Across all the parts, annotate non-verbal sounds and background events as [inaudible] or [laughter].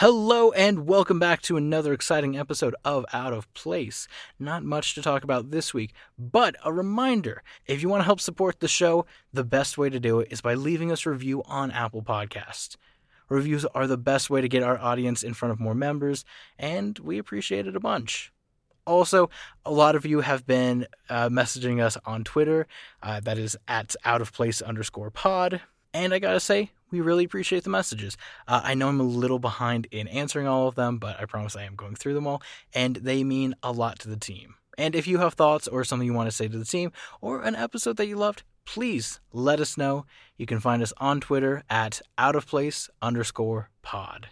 Hello, and welcome back to another exciting episode of Out of Place. Not much to talk about this week, but a reminder if you want to help support the show, the best way to do it is by leaving us a review on Apple Podcasts. Reviews are the best way to get our audience in front of more members, and we appreciate it a bunch. Also, a lot of you have been uh, messaging us on Twitter. Uh, that is at out of place underscore pod. And I gotta say, we really appreciate the messages. Uh, I know I'm a little behind in answering all of them, but I promise I am going through them all, and they mean a lot to the team. And if you have thoughts or something you want to say to the team, or an episode that you loved, please let us know. You can find us on Twitter at outofplace underscore pod.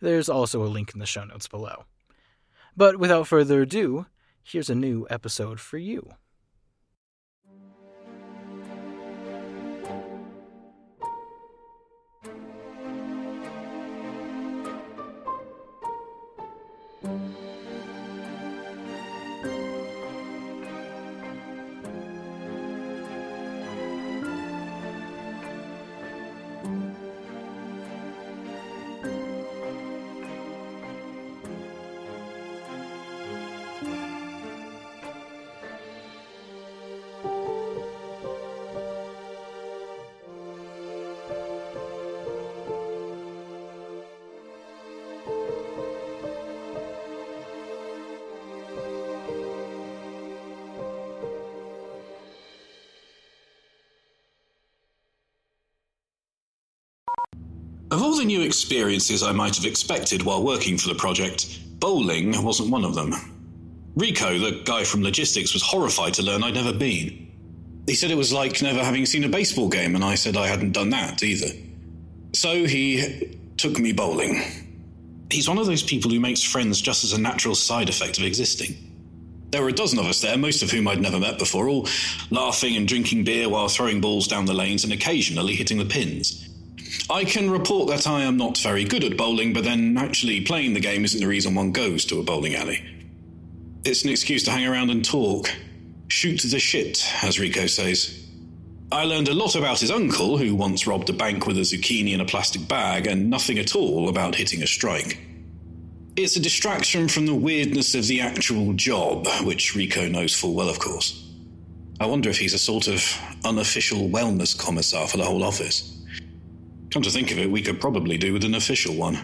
There's also a link in the show notes below. But without further ado, here's a new episode for you. All the new experiences I might have expected while working for the project, bowling wasn't one of them. Rico, the guy from logistics, was horrified to learn I'd never been. He said it was like never having seen a baseball game, and I said I hadn't done that either. So he took me bowling. He's one of those people who makes friends just as a natural side effect of existing. There were a dozen of us there, most of whom I'd never met before, all laughing and drinking beer while throwing balls down the lanes and occasionally hitting the pins. I can report that I am not very good at bowling, but then actually playing the game isn't the reason one goes to a bowling alley. It's an excuse to hang around and talk. Shoot the shit, as Rico says. I learned a lot about his uncle, who once robbed a bank with a zucchini in a plastic bag, and nothing at all about hitting a strike. It's a distraction from the weirdness of the actual job, which Rico knows full well, of course. I wonder if he's a sort of unofficial wellness commissar for the whole office. Come to think of it, we could probably do with an official one.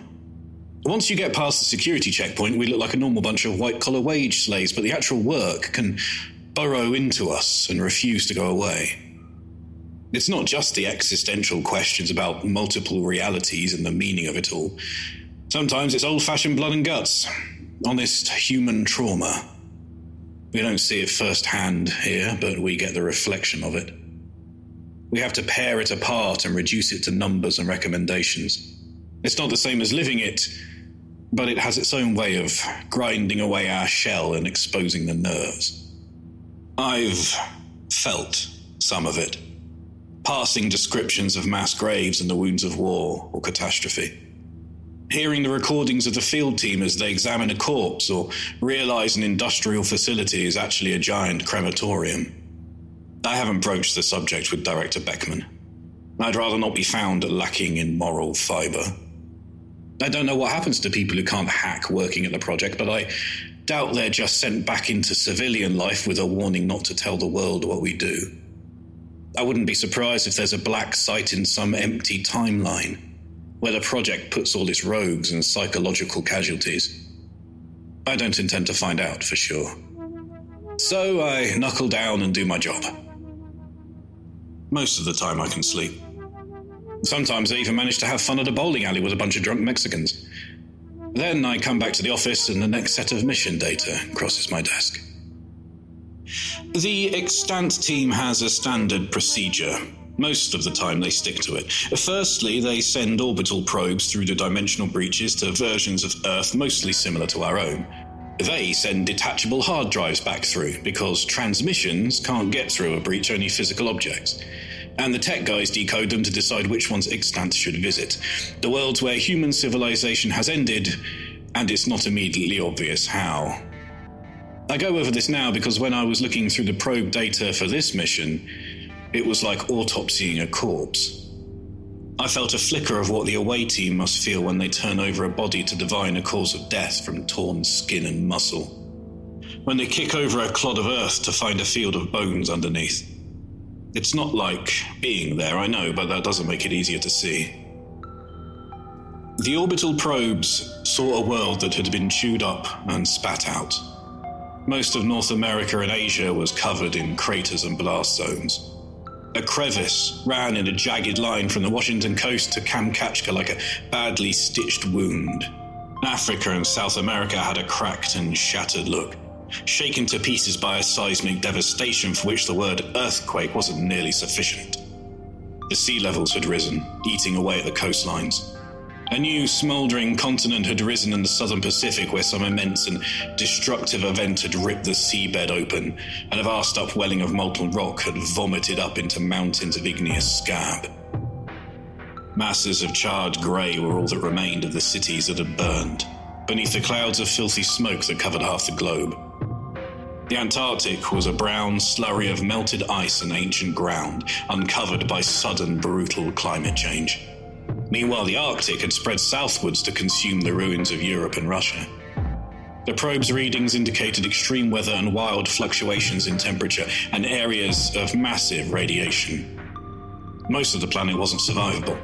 Once you get past the security checkpoint, we look like a normal bunch of white collar wage slaves, but the actual work can burrow into us and refuse to go away. It's not just the existential questions about multiple realities and the meaning of it all. Sometimes it's old fashioned blood and guts, honest human trauma. We don't see it firsthand here, but we get the reflection of it. We have to pare it apart and reduce it to numbers and recommendations. It's not the same as living it, but it has its own way of grinding away our shell and exposing the nerves. I've felt some of it. Passing descriptions of mass graves and the wounds of war or catastrophe. Hearing the recordings of the field team as they examine a corpse or realize an industrial facility is actually a giant crematorium. I haven't broached the subject with Director Beckman. I'd rather not be found lacking in moral fibre. I don't know what happens to people who can't hack working at the project, but I doubt they're just sent back into civilian life with a warning not to tell the world what we do. I wouldn't be surprised if there's a black site in some empty timeline where the project puts all its rogues and psychological casualties. I don't intend to find out for sure. So I knuckle down and do my job. Most of the time I can sleep. Sometimes I even manage to have fun at a bowling alley with a bunch of drunk Mexicans. Then I come back to the office and the next set of mission data crosses my desk. The extant team has a standard procedure. Most of the time, they stick to it. Firstly, they send orbital probes through the dimensional breaches to versions of Earth mostly similar to our own. They send detachable hard drives back through because transmissions can't get through a breach only physical objects. And the tech guys decode them to decide which ones extant should visit. The worlds where human civilization has ended, and it's not immediately obvious how. I go over this now because when I was looking through the probe data for this mission, it was like autopsying a corpse. I felt a flicker of what the away team must feel when they turn over a body to divine a cause of death from torn skin and muscle. When they kick over a clod of earth to find a field of bones underneath. It's not like being there, I know, but that doesn't make it easier to see. The orbital probes saw a world that had been chewed up and spat out. Most of North America and Asia was covered in craters and blast zones. A crevice ran in a jagged line from the Washington coast to Kamchatka like a badly stitched wound. Africa and South America had a cracked and shattered look, shaken to pieces by a seismic devastation for which the word earthquake wasn't nearly sufficient. The sea levels had risen, eating away at the coastlines. A new smouldering continent had risen in the southern Pacific where some immense and destructive event had ripped the seabed open, and a vast upwelling of molten rock had vomited up into mountains of igneous scab. Masses of charred grey were all that remained of the cities that had burned, beneath the clouds of filthy smoke that covered half the globe. The Antarctic was a brown slurry of melted ice and ancient ground, uncovered by sudden, brutal climate change. Meanwhile, the Arctic had spread southwards to consume the ruins of Europe and Russia. The probe's readings indicated extreme weather and wild fluctuations in temperature and areas of massive radiation. Most of the planet wasn't survivable,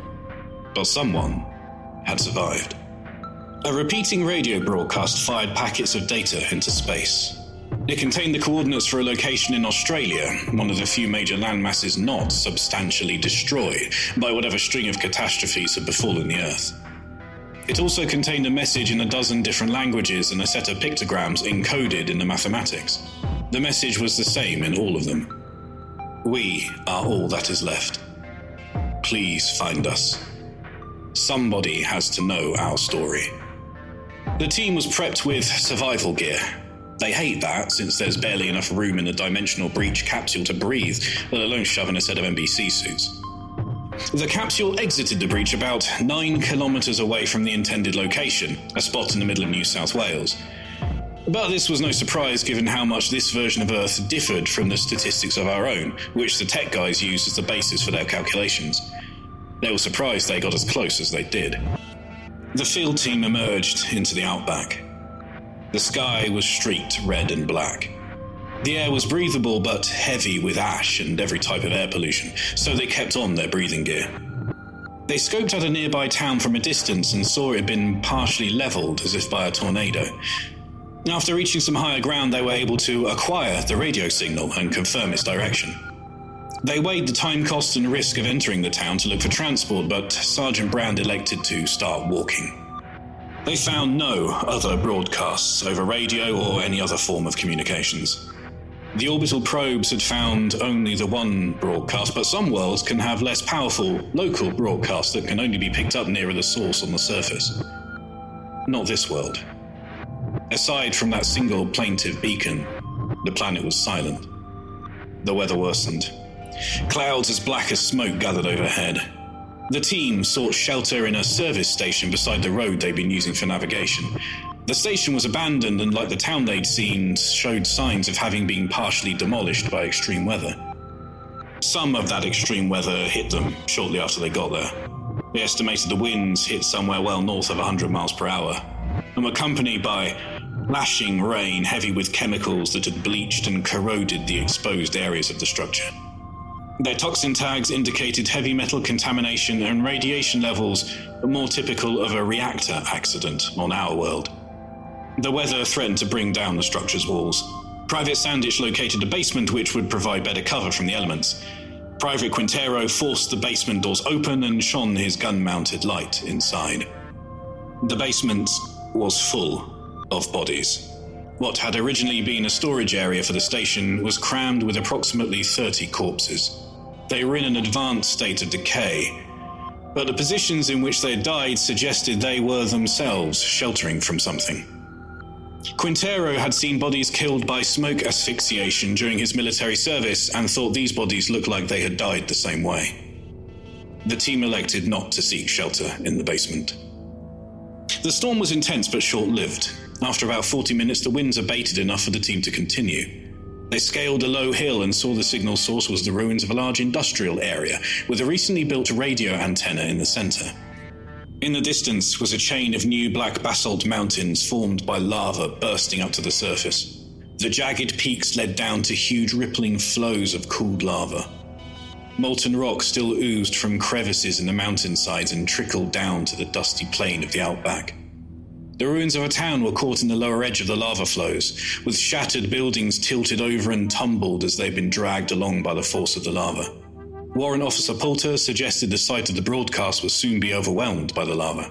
but someone had survived. A repeating radio broadcast fired packets of data into space. It contained the coordinates for a location in Australia, one of the few major landmasses not substantially destroyed by whatever string of catastrophes had befallen the Earth. It also contained a message in a dozen different languages and a set of pictograms encoded in the mathematics. The message was the same in all of them. We are all that is left. Please find us. Somebody has to know our story. The team was prepped with survival gear, they hate that, since there's barely enough room in the dimensional breach capsule to breathe, let alone shove in a set of NBC suits. The capsule exited the breach about nine kilometres away from the intended location, a spot in the middle of New South Wales. But this was no surprise given how much this version of Earth differed from the statistics of our own, which the tech guys used as the basis for their calculations. They were surprised they got as close as they did. The field team emerged into the outback. The sky was streaked red and black. The air was breathable but heavy with ash and every type of air pollution, so they kept on their breathing gear. They scoped out a nearby town from a distance and saw it had been partially leveled as if by a tornado. After reaching some higher ground, they were able to acquire the radio signal and confirm its direction. They weighed the time cost and risk of entering the town to look for transport, but Sergeant Brand elected to start walking. They found no other broadcasts over radio or any other form of communications. The orbital probes had found only the one broadcast, but some worlds can have less powerful local broadcasts that can only be picked up nearer the source on the surface. Not this world. Aside from that single plaintive beacon, the planet was silent. The weather worsened. Clouds as black as smoke gathered overhead, the team sought shelter in a service station beside the road they'd been using for navigation. The station was abandoned, and like the town they'd seen, showed signs of having been partially demolished by extreme weather. Some of that extreme weather hit them shortly after they got there. They estimated the winds hit somewhere well north of 100 miles per hour, and were accompanied by lashing rain heavy with chemicals that had bleached and corroded the exposed areas of the structure. Their toxin tags indicated heavy metal contamination and radiation levels more typical of a reactor accident on our world. The weather threatened to bring down the structure's walls. Private Sandich located a basement which would provide better cover from the elements. Private Quintero forced the basement doors open and shone his gun mounted light inside. The basement was full of bodies. What had originally been a storage area for the station was crammed with approximately 30 corpses. They were in an advanced state of decay, but the positions in which they died suggested they were themselves sheltering from something. Quintero had seen bodies killed by smoke asphyxiation during his military service and thought these bodies looked like they had died the same way. The team elected not to seek shelter in the basement. The storm was intense but short lived. After about 40 minutes, the winds abated enough for the team to continue. They scaled a low hill and saw the signal source was the ruins of a large industrial area with a recently built radio antenna in the center. In the distance was a chain of new black basalt mountains formed by lava bursting up to the surface. The jagged peaks led down to huge rippling flows of cooled lava. Molten rock still oozed from crevices in the mountainsides and trickled down to the dusty plain of the outback. The ruins of a town were caught in the lower edge of the lava flows, with shattered buildings tilted over and tumbled as they'd been dragged along by the force of the lava. Warrant Officer Poulter suggested the site of the broadcast would soon be overwhelmed by the lava.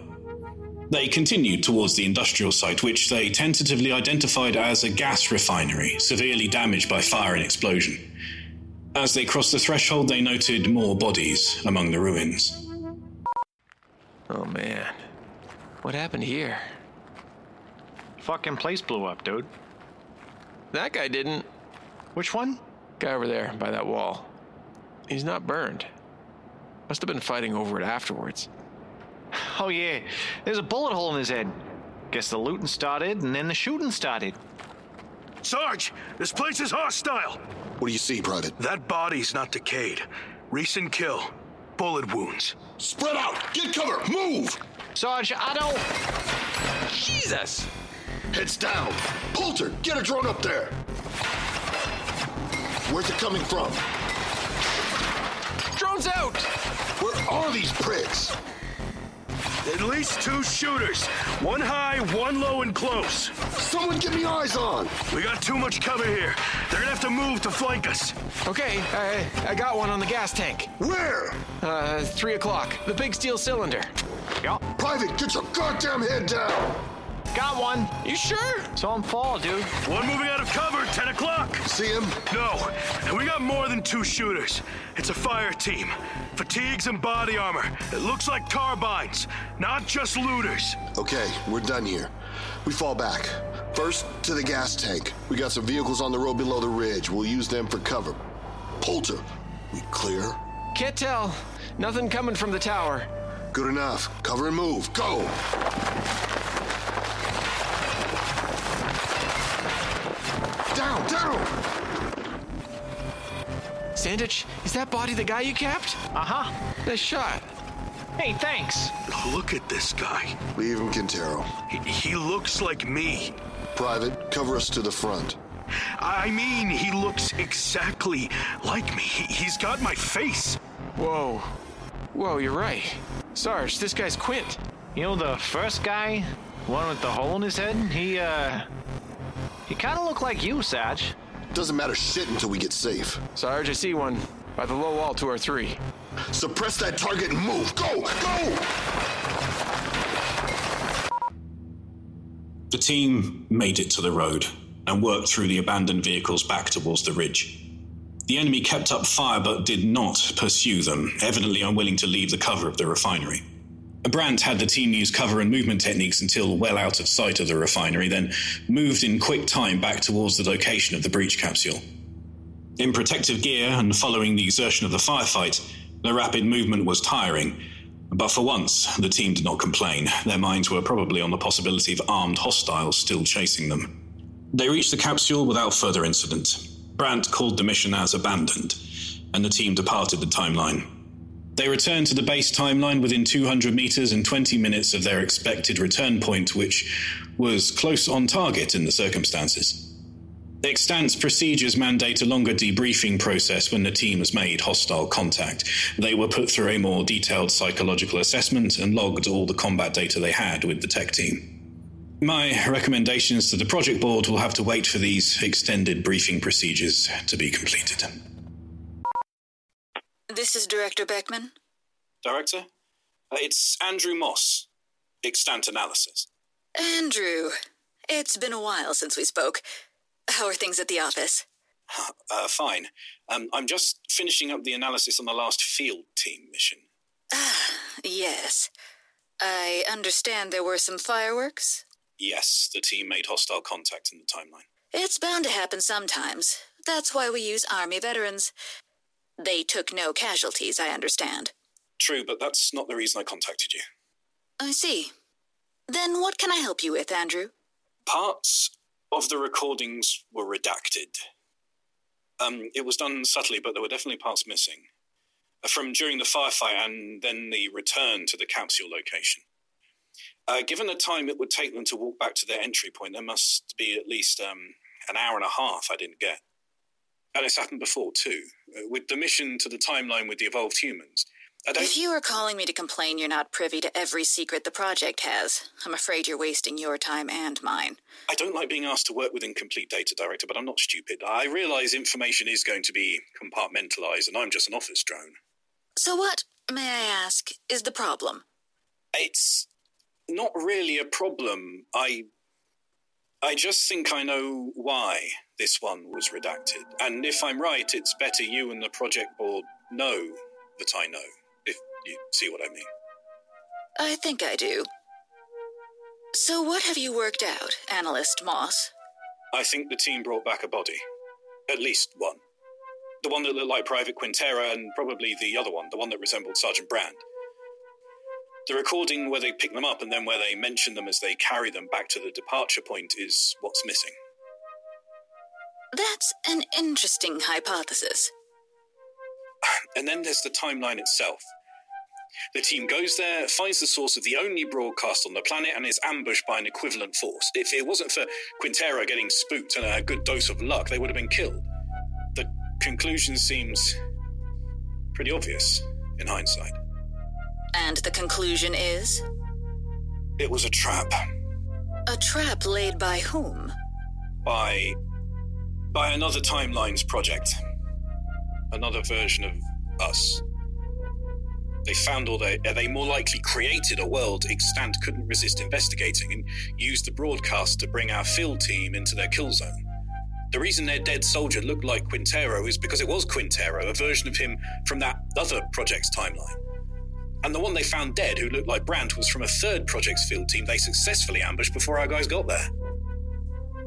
They continued towards the industrial site, which they tentatively identified as a gas refinery, severely damaged by fire and explosion. As they crossed the threshold, they noted more bodies among the ruins. Oh man. What happened here? Fucking place blew up, dude. That guy didn't. Which one? Guy over there by that wall. He's not burned. Must have been fighting over it afterwards. [sighs] Oh, yeah. There's a bullet hole in his head. Guess the looting started and then the shooting started. Sarge, this place is hostile. What do you see, Private? That body's not decayed. Recent kill. Bullet wounds. Spread out! Get cover! Move! Sarge, I don't. Jesus! Heads down! Poulter, get a drone up there! Where's it coming from? Drone's out! Where are these pricks? At least two shooters. One high, one low and close. Someone get me eyes on! We got too much cover here. They're gonna have to move to flank us. Okay, I, I got one on the gas tank. Where? Uh, three o'clock. The big steel cylinder. Yup. Private, get your goddamn head down! Got one. You sure? Saw him fall, dude. One moving out of cover, 10 o'clock. See him? No, and we got more than two shooters. It's a fire team. Fatigues and body armor. It looks like carbines, not just looters. Okay, we're done here. We fall back. First, to the gas tank. We got some vehicles on the road below the ridge. We'll use them for cover. Poulter, we clear? Can't tell. Nothing coming from the tower. Good enough. Cover and move. Go! Down, down! Sandich, is that body the guy you capped? Uh huh. Nice shot. Hey, thanks. Look at this guy. Leave him, Quintero. He, he looks like me. Private, cover us to the front. I mean, he looks exactly like me. He, he's got my face. Whoa. Whoa, you're right. Sarge, this guy's Quint. You know the first guy? One with the hole in his head? He, uh. He kinda looked like you, Sarge. Doesn't matter shit until we get safe. Sarge, I see one. By the low wall, two or three. Suppress that target and move. Go! Go! The team made it to the road and worked through the abandoned vehicles back towards the ridge. The enemy kept up fire but did not pursue them, evidently unwilling to leave the cover of the refinery. Brandt had the team use cover and movement techniques until well out of sight of the refinery, then moved in quick time back towards the location of the breach capsule. In protective gear and following the exertion of the firefight, the rapid movement was tiring, but for once, the team did not complain. Their minds were probably on the possibility of armed hostiles still chasing them. They reached the capsule without further incident. Brandt called the mission as abandoned, and the team departed the timeline. They returned to the base timeline within 200 meters and 20 minutes of their expected return point, which was close on target in the circumstances. Extant's procedures mandate a longer debriefing process when the team has made hostile contact. They were put through a more detailed psychological assessment and logged all the combat data they had with the tech team. My recommendations to the project board will have to wait for these extended briefing procedures to be completed. This is Director Beckman. Director? Uh, it's Andrew Moss, Extant Analysis. Andrew, it's been a while since we spoke. How are things at the office? [sighs] Uh, fine. Um, I'm just finishing up the analysis on the last field team mission. Ah, yes. I understand there were some fireworks? Yes, the team made hostile contact in the timeline. It's bound to happen sometimes. That's why we use Army veterans. They took no casualties, I understand. True, but that's not the reason I contacted you. I see. Then what can I help you with, Andrew? Parts of the recordings were redacted. Um, it was done subtly, but there were definitely parts missing. Uh, from during the firefight and then the return to the capsule location. Uh, given the time it would take them to walk back to their entry point, there must be at least um, an hour and a half I didn't get. And it's happened before, too. Uh, with the mission to the timeline with the evolved humans, if you are calling me to complain you're not privy to every secret the project has, I'm afraid you're wasting your time and mine. I don't like being asked to work with incomplete data, Director, but I'm not stupid. I realize information is going to be compartmentalized, and I'm just an office drone. So, what, may I ask, is the problem? It's not really a problem. I. I just think I know why this one was redacted. And if I'm right, it's better you and the project board know that I know. If you see what I mean? I think I do. So, what have you worked out, Analyst Moss? I think the team brought back a body. At least one. The one that looked like Private Quintero, and probably the other one, the one that resembled Sergeant Brand. The recording where they pick them up and then where they mention them as they carry them back to the departure point is what's missing. That's an interesting hypothesis. [sighs] And then there's the timeline itself. The team goes there, finds the source of the only broadcast on the planet, and is ambushed by an equivalent force. If it wasn't for Quintero getting spooked and a good dose of luck, they would have been killed. The conclusion seems pretty obvious in hindsight. And the conclusion is? It was a trap. A trap laid by whom? By. by another Timelines project. Another version of us. They found or they, they more likely created a world Extant couldn't resist investigating and used the broadcast to bring our field team into their kill zone. The reason their dead soldier looked like Quintero is because it was Quintero, a version of him from that other project's timeline. And the one they found dead, who looked like Brandt, was from a third project's field team they successfully ambushed before our guys got there.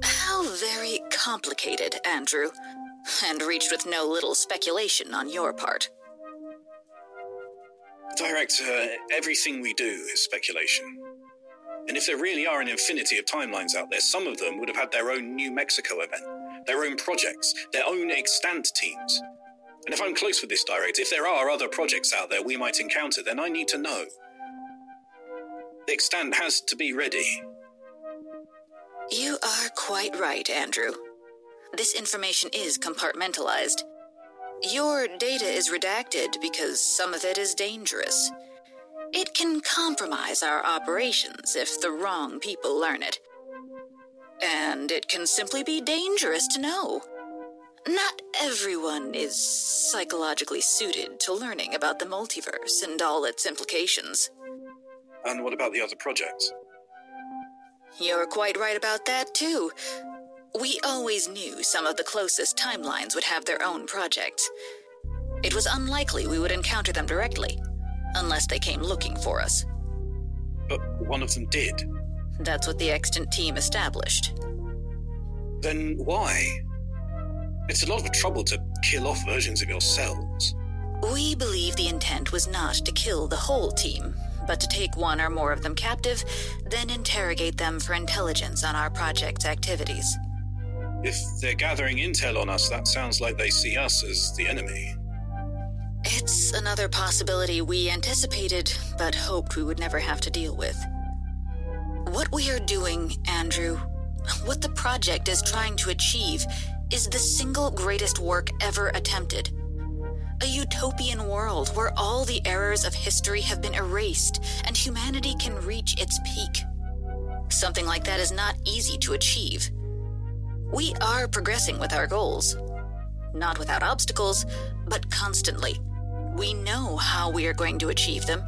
How very complicated, Andrew. And reached with no little speculation on your part. Director, everything we do is speculation. And if there really are an infinity of timelines out there, some of them would have had their own New Mexico event, their own projects, their own extant teams. And if I'm close with this director, if there are other projects out there we might encounter, then I need to know. The extant has to be ready. You are quite right, Andrew. This information is compartmentalized. Your data is redacted because some of it is dangerous. It can compromise our operations if the wrong people learn it. And it can simply be dangerous to know. Not everyone is psychologically suited to learning about the multiverse and all its implications. And what about the other projects? You're quite right about that, too. We always knew some of the closest timelines would have their own projects. It was unlikely we would encounter them directly, unless they came looking for us. But one of them did. That's what the extant team established. Then why? It's a lot of trouble to kill off versions of yourselves. We believe the intent was not to kill the whole team, but to take one or more of them captive, then interrogate them for intelligence on our project's activities. If they're gathering intel on us, that sounds like they see us as the enemy. It's another possibility we anticipated, but hoped we would never have to deal with. What we are doing, Andrew, what the project is trying to achieve is the single greatest work ever attempted. A utopian world where all the errors of history have been erased and humanity can reach its peak. Something like that is not easy to achieve. We are progressing with our goals. Not without obstacles, but constantly. We know how we are going to achieve them.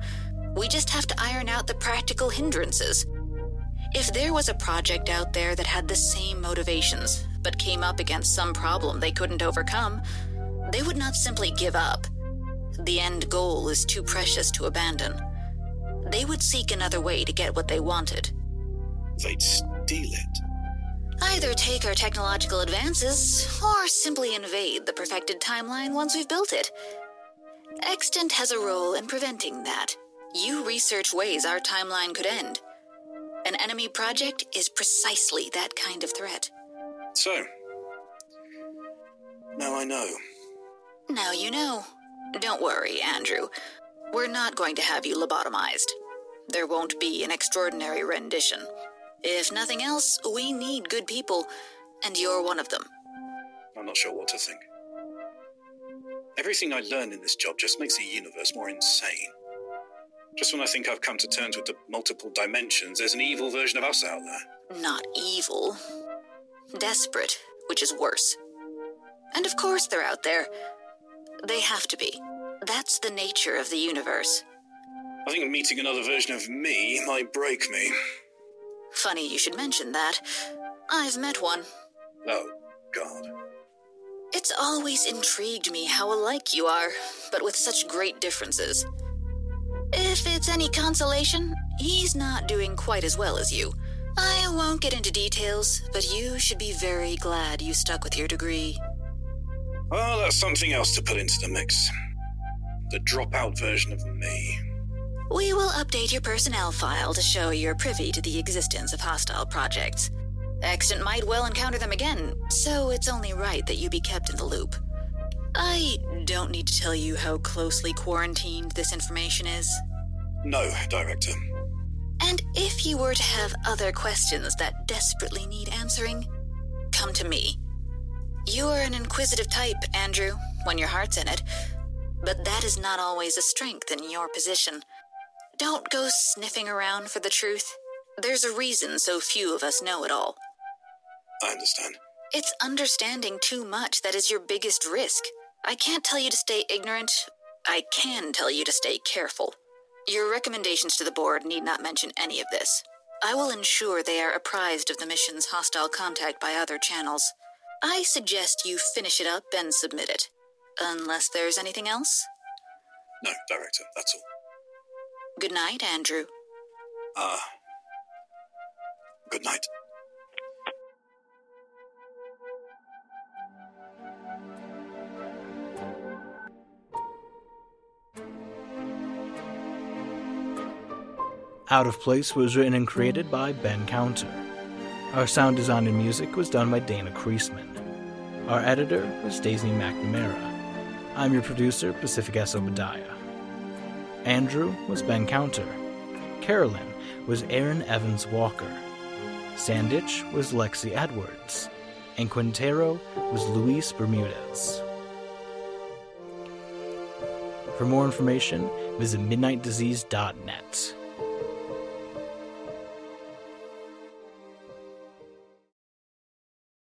We just have to iron out the practical hindrances. If there was a project out there that had the same motivations, but came up against some problem they couldn't overcome, they would not simply give up. The end goal is too precious to abandon. They would seek another way to get what they wanted. They'd steal it. Either take our technological advances, or simply invade the perfected timeline once we've built it. Extant has a role in preventing that. You research ways our timeline could end. An enemy project is precisely that kind of threat. So, now I know. Now you know. Don't worry, Andrew. We're not going to have you lobotomized. There won't be an extraordinary rendition. If nothing else, we need good people, and you're one of them. I'm not sure what to think. Everything I learn in this job just makes the universe more insane. Just when I think I've come to terms with the multiple dimensions, there's an evil version of us out there. Not evil. Desperate, which is worse. And of course they're out there. They have to be. That's the nature of the universe. I think meeting another version of me might break me. Funny you should mention that. I've met one. Oh, God. It's always intrigued me how alike you are, but with such great differences. If it's any consolation, he's not doing quite as well as you. I won't get into details, but you should be very glad you stuck with your degree. Well, that's something else to put into the mix. The dropout version of me. We will update your personnel file to show you're privy to the existence of hostile projects. Extant might well encounter them again, so it's only right that you be kept in the loop. I don't need to tell you how closely quarantined this information is. No, Director. And if you were to have other questions that desperately need answering, come to me. You're an inquisitive type, Andrew, when your heart's in it, but that is not always a strength in your position. Don't go sniffing around for the truth. There's a reason so few of us know it all. I understand. It's understanding too much that is your biggest risk. I can't tell you to stay ignorant. I can tell you to stay careful. Your recommendations to the board need not mention any of this. I will ensure they are apprised of the mission's hostile contact by other channels. I suggest you finish it up and submit it. Unless there's anything else? No, Director, that's all. Good night, Andrew. Ah. Uh, good night. Out of Place was written and created by Ben Counter. Our sound design and music was done by Dana Creaseman. Our editor was Daisy McNamera. I'm your producer, Pacific S. Obadiah. Andrew was Ben Counter. Caroline was Erin Evans Walker. Sandich was Lexi Edwards. And Quintero was Luis Bermudez. For more information, visit midnightdisease.net.